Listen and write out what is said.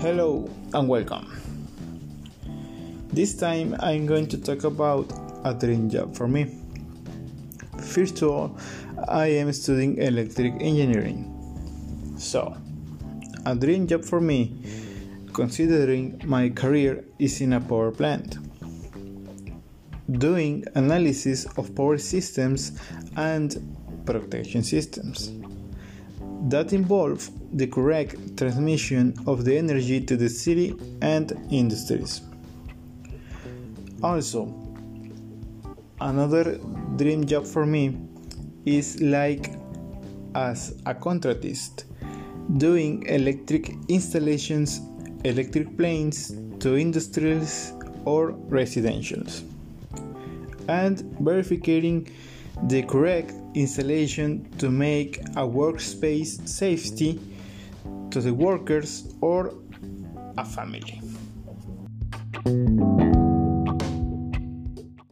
Hello and welcome. This time I'm going to talk about a dream job for me. First of all, I am studying electric engineering. So, a dream job for me, considering my career is in a power plant, doing analysis of power systems and protection systems that involve the correct transmission of the energy to the city and industries. Also, another dream job for me is like as a contractist doing electric installations, electric planes to industries or residentials, and verifying the correct installation to make a workspace safety to the workers or a family.